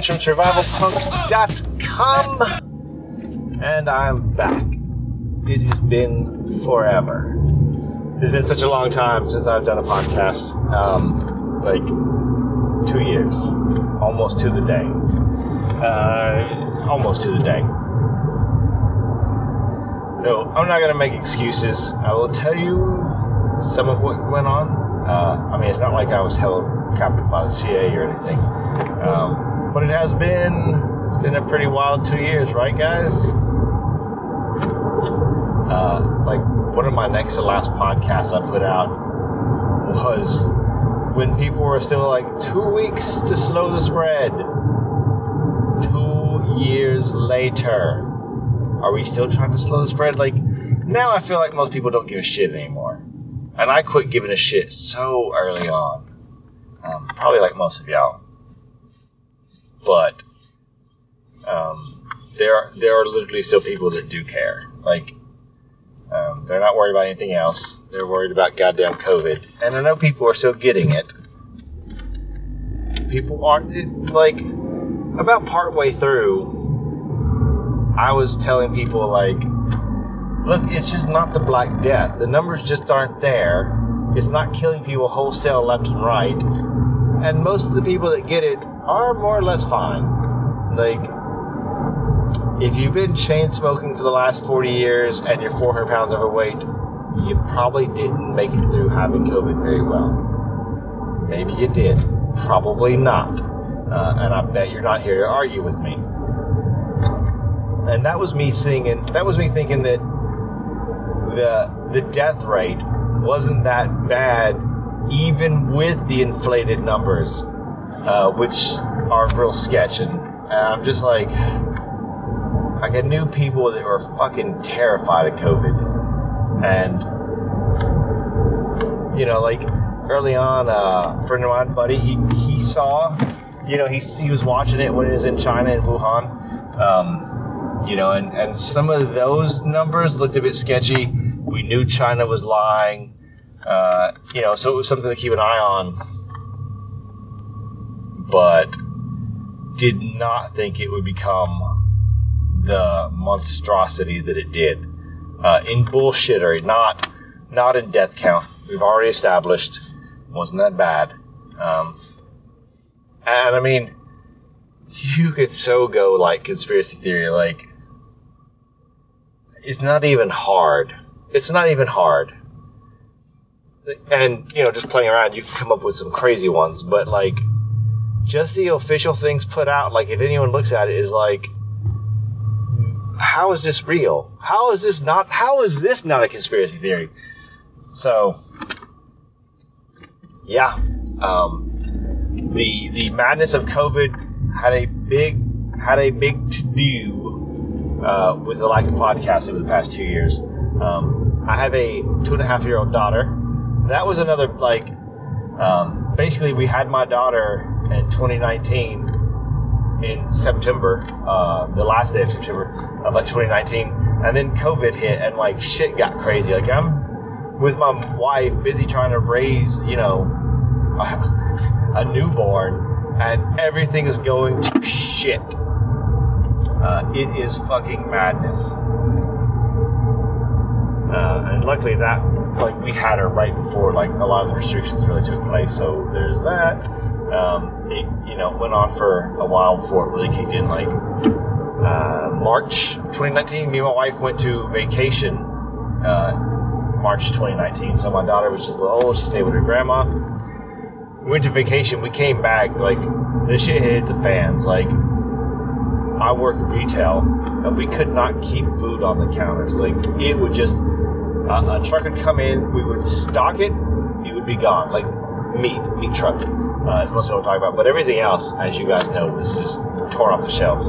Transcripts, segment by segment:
James from survivalpunk.com, and I'm back. It has been forever. It's been such a long time since I've done a podcast. Um, like two years, almost to the day. Uh, almost to the day. No, I'm not going to make excuses. I will tell you some of what went on. Uh, I mean, it's not like I was held captive by the CIA or anything. Um, but it has been, it's been a pretty wild two years, right, guys? Uh, like, one of my next to last podcasts I put out was when people were still like, two weeks to slow the spread. Two years later. Are we still trying to slow the spread? Like, now I feel like most people don't give a shit anymore. And I quit giving a shit so early on. Um, probably like most of y'all. But um, there are there are literally still people that do care. Like um, they're not worried about anything else. They're worried about goddamn COVID. And I know people are still getting it. People aren't it, like about partway through. I was telling people like, look, it's just not the Black Death. The numbers just aren't there. It's not killing people wholesale left and right and most of the people that get it are more or less fine. Like, if you've been chain smoking for the last 40 years and you're 400 pounds overweight, you probably didn't make it through having COVID very well. Maybe you did. Probably not. Uh, and I bet you're not here to argue with me. And that was me seeing it. That was me thinking that the the death rate wasn't that bad even with the inflated numbers, uh, which are real sketch. And, and I'm just like, like I knew people that were fucking terrified of COVID, and you know, like early on, uh, a friend of mine, buddy, he he saw, you know, he he was watching it when it was in China in Wuhan. Um, you know, and, and some of those numbers looked a bit sketchy. We knew China was lying. Uh, you know, so it was something to keep an eye on, but did not think it would become the monstrosity that it did uh, in bullshittery, not not in death count. We've already established wasn't that bad, um, and I mean, you could so go like conspiracy theory, like it's not even hard. It's not even hard and you know, just playing around, you can come up with some crazy ones. But like, just the official things put out, like if anyone looks at it, is like, how is this real? How is this not? How is this not a conspiracy theory? So, yeah, um, the the madness of COVID had a big had a big to do uh, with the lack of podcasting over the past two years. Um, I have a two and a half year old daughter that was another like um, basically we had my daughter in 2019 in September, uh, the last day of September of like 2019, and then COVID hit and like shit got crazy. Like I'm with my wife busy trying to raise, you know, a, a newborn, and everything is going to shit. Uh, it is fucking madness. Uh, and luckily that like we had her right before like a lot of the restrictions really took place. So there's that. Um, it you know went on for a while before it really kicked in. Like uh, March 2019, me and my wife went to vacation. Uh, March 2019. So my daughter was just little old. She stayed with her grandma. We went to vacation. We came back like this shit hit the fans. Like I work retail, and we could not keep food on the counters. Like it would just uh, a truck would come in, we would stock it, it would be gone. Like meat, meat truck. Uh, is mostly what I'm talking about. But everything else, as you guys know, was just torn off the shelves.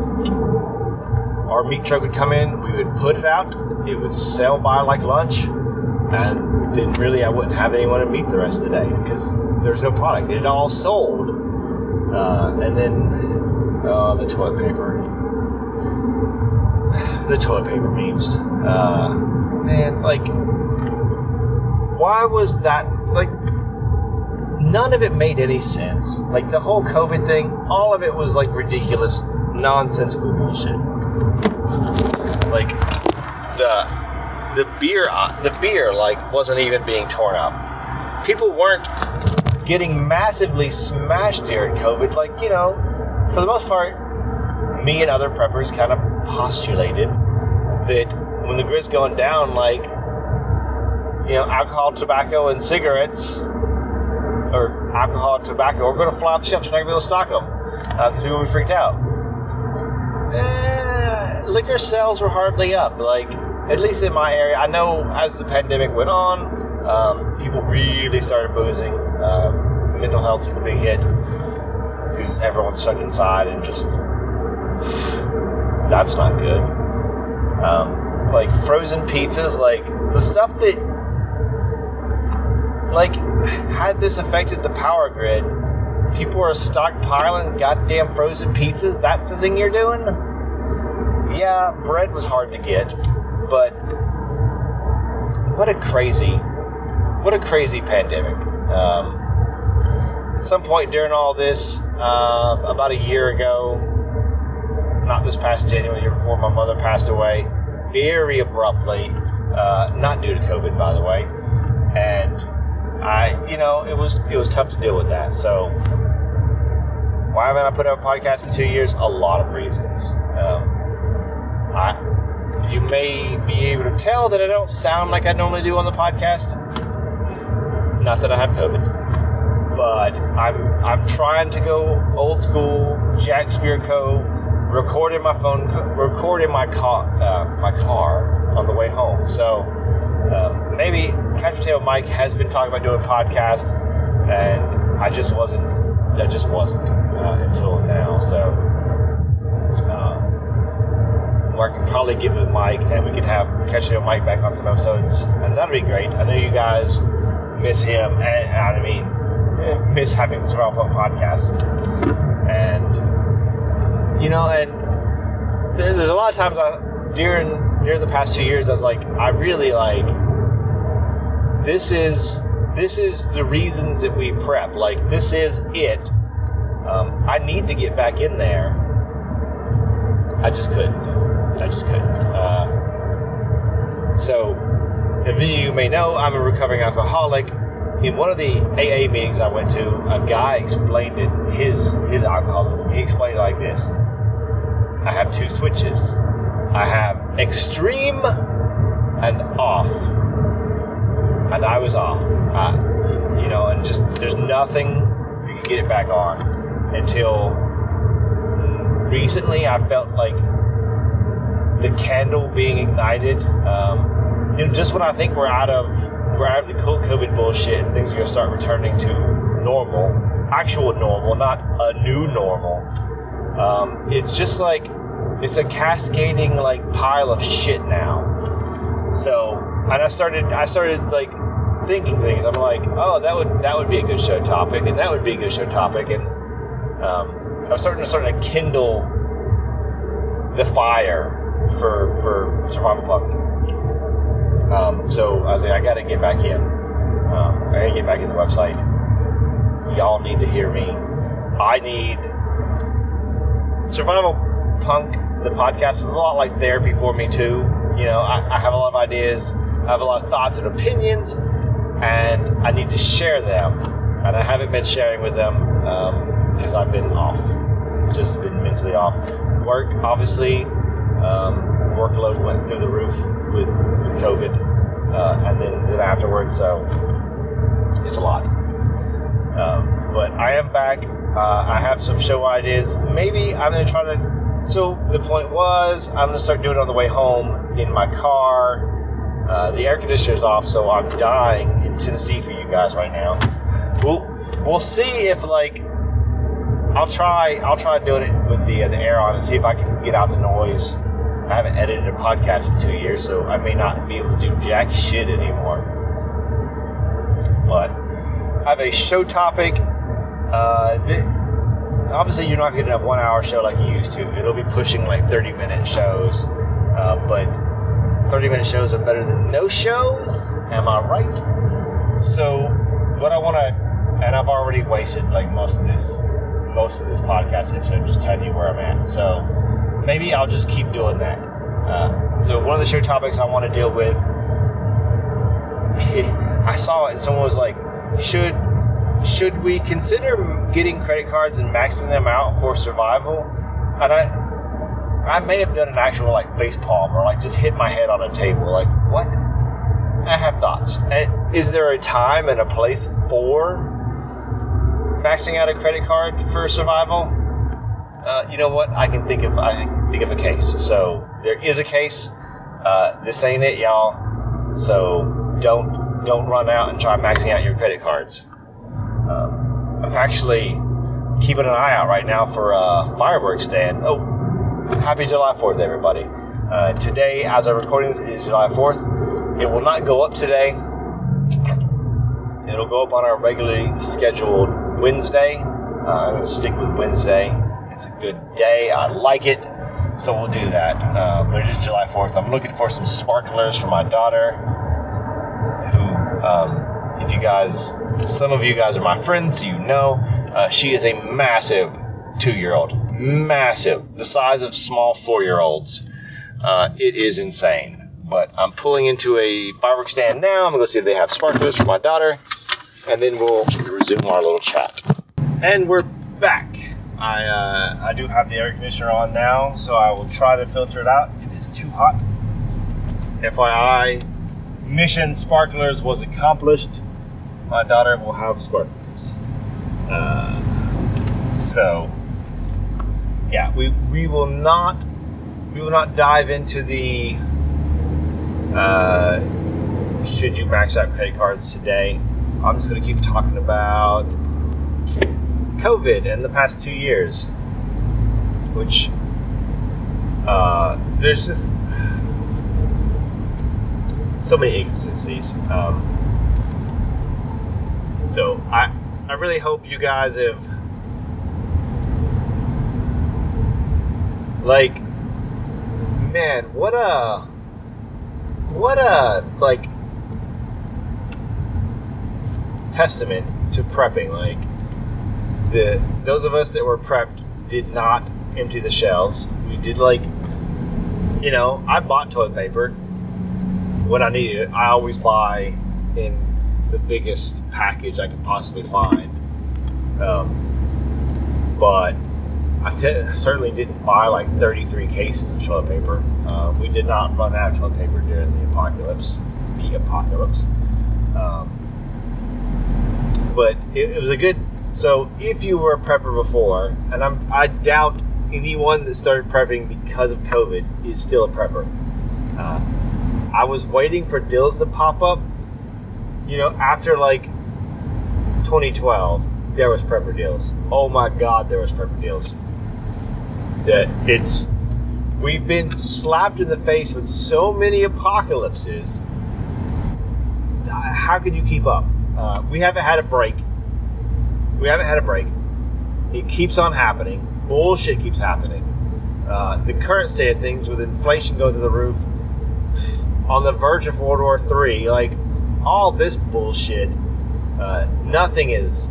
Our meat truck would come in, we would put it out, it would sell by like lunch, and then really I wouldn't have anyone to meet the rest of the day because there's no product. It all sold. Uh, and then uh, the toilet paper. The toilet paper memes. Uh, man, like, why was that? Like, none of it made any sense. Like the whole COVID thing, all of it was like ridiculous, nonsensical bullshit. Like the the beer uh, the beer like wasn't even being torn up. People weren't getting massively smashed during COVID. Like you know, for the most part, me and other preppers kind of postulated that when the grid's going down, like you know, alcohol, tobacco, and cigarettes, or alcohol, tobacco, we're going to fly off the shelves. You're not going to be able to stock them because uh, people will be freaked out. Eh, liquor sales were hardly up. Like at least in my area, I know as the pandemic went on, um, people really started boozing. Uh, mental health took a big hit because everyone's stuck inside and just that's not good. Um, like frozen pizzas, like the stuff that like had this affected the power grid, people are stockpiling goddamn frozen pizzas. That's the thing you're doing. Yeah, bread was hard to get but what a crazy, what a crazy pandemic. Um, at some point during all this, uh, about a year ago, not this past January, year before, my mother passed away very abruptly, uh, not due to COVID, by the way, and I, you know, it was it was tough to deal with that. So why haven't I put out a podcast in two years? A lot of reasons. Um, I you may be able to tell that I don't sound like I normally do on the podcast. Not that I have COVID, but I'm I'm trying to go old school Jack Spear Co. Recording my phone, recording my car, uh, my car on the way home. So um, maybe Couch Potato Mike has been talking about doing a podcast, and I just wasn't. I just wasn't uh, until now. So. Uh, I can probably get with Mike and we can have catch up Mike back on some episodes, and that'd be great. I know you guys miss him, and I mean, miss having the Survival Punk podcast, and you know, and there, there's a lot of times I, during during the past two years, I was like, I really like this is this is the reasons that we prep. Like this is it. Um, I need to get back in there. I just couldn't. I just couldn't. Uh, so, of you may know, I'm a recovering alcoholic. In one of the AA meetings I went to, a guy explained it, his his alcoholism. He explained it like this: I have two switches. I have extreme and off, and I was off. You know, and just there's nothing you can get it back on until recently. I felt like the candle being ignited. Um, you know, just when I think we're out of we're out of the COVID bullshit and things are gonna start returning to normal, actual normal, not a new normal. Um, it's just like it's a cascading like pile of shit now. So, and I started I started like thinking things. I'm like, oh, that would that would be a good show topic, and that would be a good show topic, and um, I was starting to starting to kindle the fire for for survival punk. Um, so I was like, I got to get back in. Um, I got to get back in the website. Y'all need to hear me. I need survival punk. The podcast is a lot like therapy for me too. You know, I, I have a lot of ideas. I have a lot of thoughts and opinions, and I need to share them. And I haven't been sharing with them because um, I've been off, just been mentally off. Work, obviously, um, workload went through the roof with, with COVID, uh, and then, then afterwards, so it's a lot. Um, but I am back. Uh, I have some show ideas. Maybe I'm going to try to. So the point was, I'm going to start doing it on the way home in my car. Uh, the air conditioner's off, so I'm dying in Tennessee for you guys right now. We'll we'll see if like I'll try I'll try doing it with the uh, the air on and see if I can get out the noise I haven't edited a podcast in two years, so I may not be able to do jack shit anymore. But I have a show topic. Uh, th- obviously, you're not to have one hour show like you used to. It'll be pushing like 30 minute shows. Uh, but 30 minute shows are better than no shows. Am I right? So, what I want to and I've already wasted like most of this most of this podcast episode just telling you where I'm at. So maybe I'll just keep doing that. Uh, so one of the show topics I want to deal with, I saw it and someone was like, should should we consider getting credit cards and maxing them out for survival? And I I may have done an actual like face palm or like just hit my head on a table. Like what? I have thoughts. Is there a time and a place for maxing out a credit card for survival? Uh, you know what? I can think of I can think of a case. So there is a case. Uh, this ain't it, y'all. So don't don't run out and try maxing out your credit cards. I'm actually keeping an eye out right now for a fireworks stand. Oh, happy July 4th, everybody. Uh, today, as I'm recording this, is July 4th. It will not go up today. It'll go up on our regularly scheduled Wednesday. Uh, I'm going to stick with Wednesday. It's a good day. I like it. So we'll do that. Uh, but it is July 4th. I'm looking for some sparklers for my daughter, who, um, if you guys, some of you guys are my friends, you know, uh, she is a massive two year old massive, the size of small four year olds. Uh, it is insane. But I'm pulling into a fireworks stand now. I'm gonna go see if they have sparklers for my daughter, and then we'll resume our little chat. And we're back. I uh, I do have the air conditioner on now, so I will try to filter it out. It is too hot. FYI, mission sparklers was accomplished. My daughter will have sparklers. Uh, so yeah, we we will not we will not dive into the uh, should you max out credit cards today. I'm just going to keep talking about COVID and the past two years, which uh, there's just so many inconsistencies. Um, so I I really hope you guys have Like, man, what a, what a like testament to prepping. Like, the those of us that were prepped did not empty the shelves. We did like, you know, I bought toilet paper when I needed it. I always buy in the biggest package I could possibly find. Um, but I t- certainly didn't buy like 33 cases of toilet paper. Uh, we did not run out of toilet paper during the apocalypse. The apocalypse. Um, but it, it, was a good. So if you were a prepper before, and I'm, I doubt anyone that started prepping because of COVID is still a prepper. Uh, I was waiting for deals to pop up. You know, after like 2012, there was prepper deals. Oh my God, there was prepper deals that it's we've been slapped in the face with so many apocalypses. How can you keep up? Uh, we haven't had a break. We haven't had a break. It keeps on happening. Bullshit keeps happening. Uh, the current state of things, with inflation going to the roof, on the verge of World War III, like all this bullshit, uh, nothing is.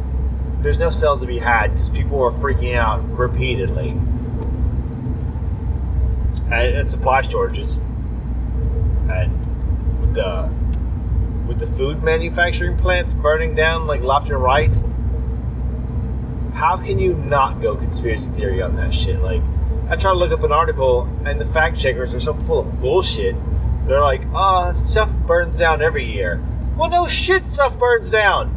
There's no sales to be had because people are freaking out repeatedly and, and supply shortages, and with the with the food manufacturing plants burning down like left and right, how can you not go conspiracy theory on that shit? Like, I try to look up an article, and the fact checkers are so full of bullshit. They're like, oh, stuff burns down every year. Well, no shit, stuff burns down.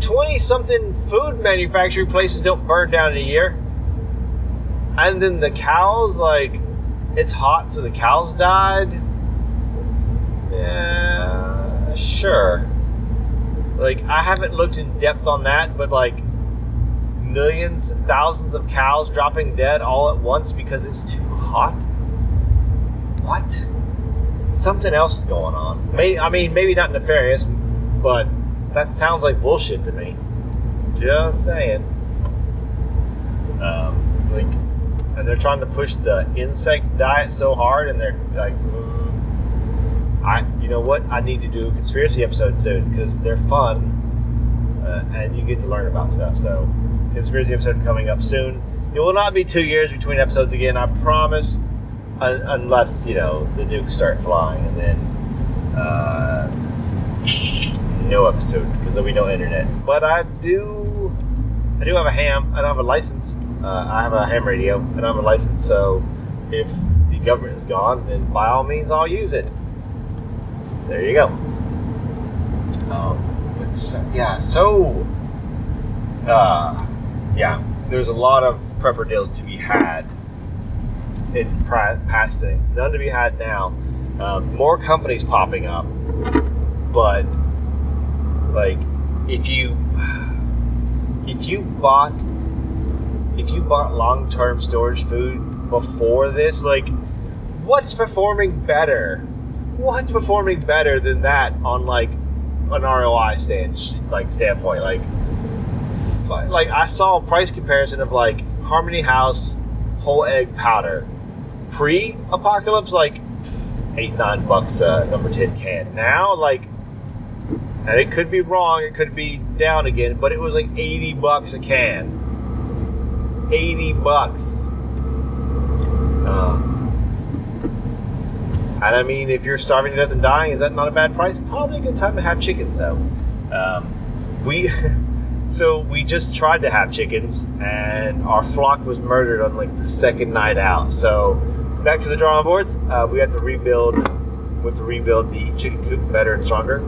20 something food manufacturing places don't burn down in a year. And then the cows, like, it's hot, so the cows died. Yeah, sure. Like, I haven't looked in depth on that, but like, millions, thousands of cows dropping dead all at once because it's too hot? What? Something else is going on. May, I mean, maybe not nefarious, but that sounds like bullshit to me. Just saying. Um, like, and they're trying to push the insect diet so hard, and they're like, I, you know what? I need to do a conspiracy episode soon because they're fun. uh, and you get to learn about stuff. So, conspiracy episode coming up soon. It will not be two years between episodes again, I promise, un- unless you know the nukes start flying, and then uh, no episode because there'll be no internet. But I do, I do have a ham. I don't have a license. Uh, I have a ham radio. And I don't have a license, so if the government is gone, then by all means, I'll use it. There you go. Um, but so, yeah, so uh, yeah, there's a lot of prepper deals to be had in past things. None to be had now. Um, more companies popping up, but like if you if you bought if you bought long-term storage food before this, like what's performing better? What's performing better than that on like an ROI stand like standpoint? Like like I saw a price comparison of like Harmony House whole egg powder pre-apocalypse, like eight nine bucks uh, number ten can. Now like, and it could be wrong, it could be down again, but it was like eighty bucks a can. Eighty bucks. Um, and I mean, if you're starving to death and dying, is that not a bad price? Probably a good time to have chickens, though. Um, we. So we just tried to have chickens, and our flock was murdered on like the second night out. So back to the drawing boards. Uh, we have to rebuild. We have to rebuild the chicken coop better and stronger.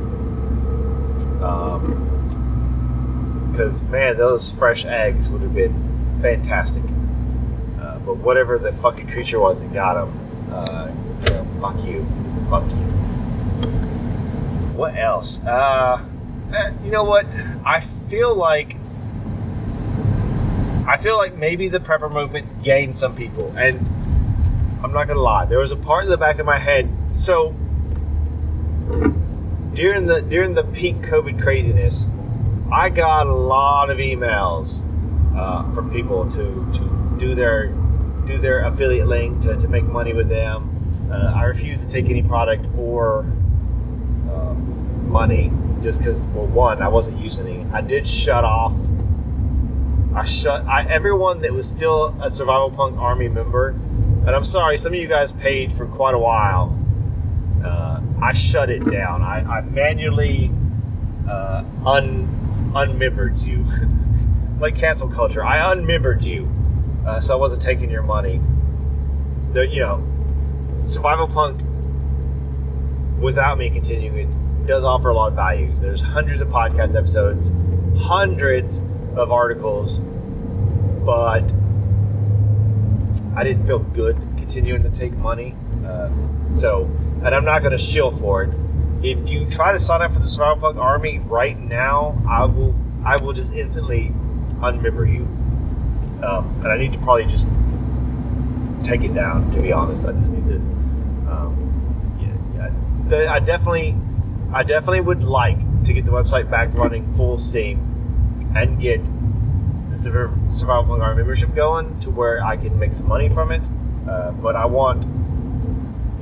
Because um, man, those fresh eggs would have been fantastic. Uh, but whatever the fucking creature was that got them, uh, you know, fuck you, fuck you. What else? Uh, eh, you know what? I feel like I feel like maybe the prepper movement gained some people, and I'm not gonna lie. There was a part in the back of my head. So during the during the peak COVID craziness, I got a lot of emails uh, from people to to do their do their affiliate link to, to make money with them. Uh, I refuse to take any product or uh, money just because well one i wasn't using i did shut off i shut I, everyone that was still a survival punk army member and i'm sorry some of you guys paid for quite a while. Uh, i shut it down. I, I manually uh, un unmembered you. Like cancel culture i unmembered you uh, so i wasn't taking your money. The you know survival punk without me continuing it does offer a lot of values. There's hundreds of podcast episodes, hundreds of articles, but I didn't feel good continuing to take money. Uh, so, and I'm not going to shill for it. If you try to sign up for the Survival Punk Army right now, I will I will just instantly unmember you. Um, and I need to probably just take it down. To be honest, I just need to. Um, yeah, yeah. I definitely I definitely would like to get the website back running full steam and get Survival Army membership going to where I can make some money from it. Uh, but I want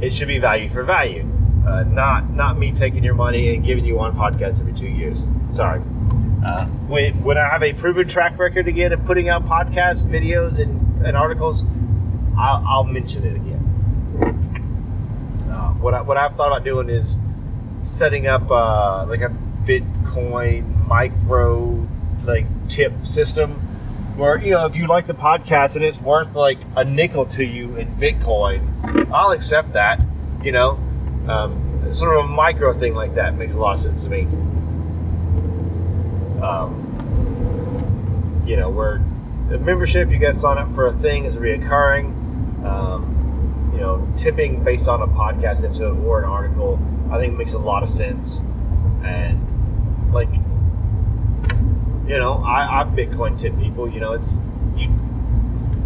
it should be value for value, uh, not not me taking your money and giving you one podcast every two years. Sorry. Uh, when, when I have a proven track record again of putting out podcasts, videos, and, and articles, I'll, I'll mention it again. Uh, what I, what I've thought about doing is setting up uh, like a Bitcoin micro like tip system where you know if you like the podcast and it's worth like a nickel to you in Bitcoin, I'll accept that. You know, um, sort of a micro thing like that makes a lot of sense to me. Um, you know, where the membership you guys sign up for a thing is reoccurring. Um, you know, tipping based on a podcast episode or an article I think makes a lot of sense. And like, you know, I, I Bitcoin tip people. You know, it's you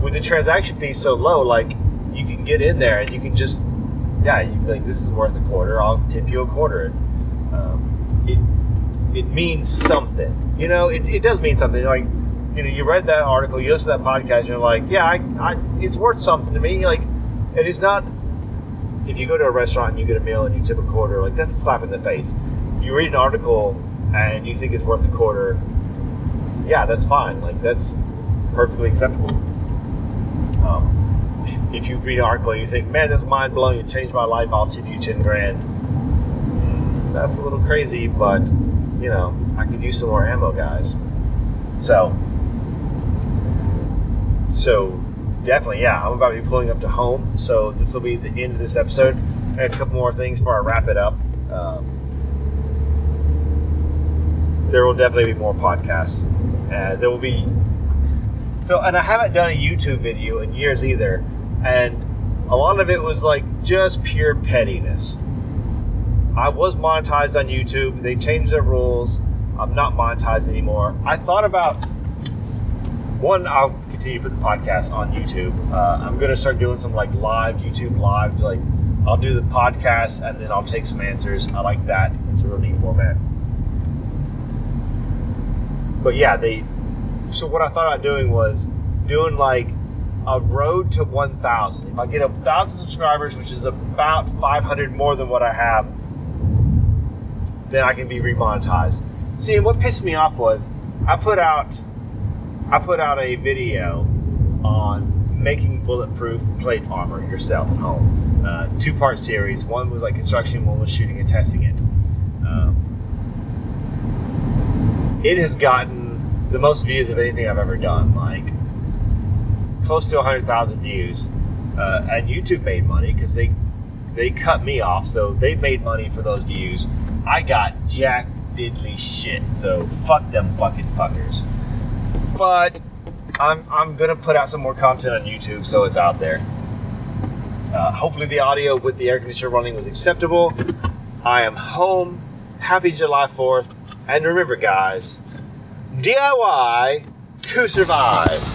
with the transaction fee so low, like you can get in there and you can just, yeah, you like this is worth a quarter. I'll tip you a quarter. Um, it it means something. You know, it, it does mean something. Like, you know, you read that article, you listen to that podcast, you're like, yeah, I, I it's worth something to me. Like, it is not if you go to a restaurant and you get a meal and you tip a quarter, like that's a slap in the face. You read an article and you think it's worth a quarter, yeah, that's fine. Like that's perfectly acceptable. Um, if you read an article and you think, man, that's mind blowing, it changed my life, I'll tip you ten grand. That's a little crazy, but you know, I could use some more ammo, guys. So, so definitely, yeah, I'm about to be pulling up to home. So this will be the end of this episode. I have a couple more things before I wrap it up. Um, there will definitely be more podcasts. Uh, there will be so, and I haven't done a YouTube video in years either, and a lot of it was like just pure pettiness. I was monetized on YouTube. They changed their rules. I'm not monetized anymore. I thought about one. I'll continue to put the podcast on YouTube. Uh, I'm gonna start doing some like live YouTube lives. Like I'll do the podcast and then I'll take some answers. I like that. It's a real neat format. But yeah, they. So what I thought about doing was doing like a road to 1,000. If I get a thousand subscribers, which is about 500 more than what I have, then I can be remonetized. See, what pissed me off was I put out I put out a video on making bulletproof plate armor yourself at home. Uh, two part series. One was like construction, one was shooting and testing it. Um, it has gotten the most views of anything I've ever done, like close to 100,000 views. Uh, and YouTube made money because they they cut me off, so they made money for those views. I got jack diddly shit, so fuck them fucking fuckers. But I'm I'm gonna put out some more content on YouTube, so it's out there. Uh, hopefully, the audio with the air conditioner running was acceptable. I am home. Happy July 4th. And remember, guys, DIY to survive.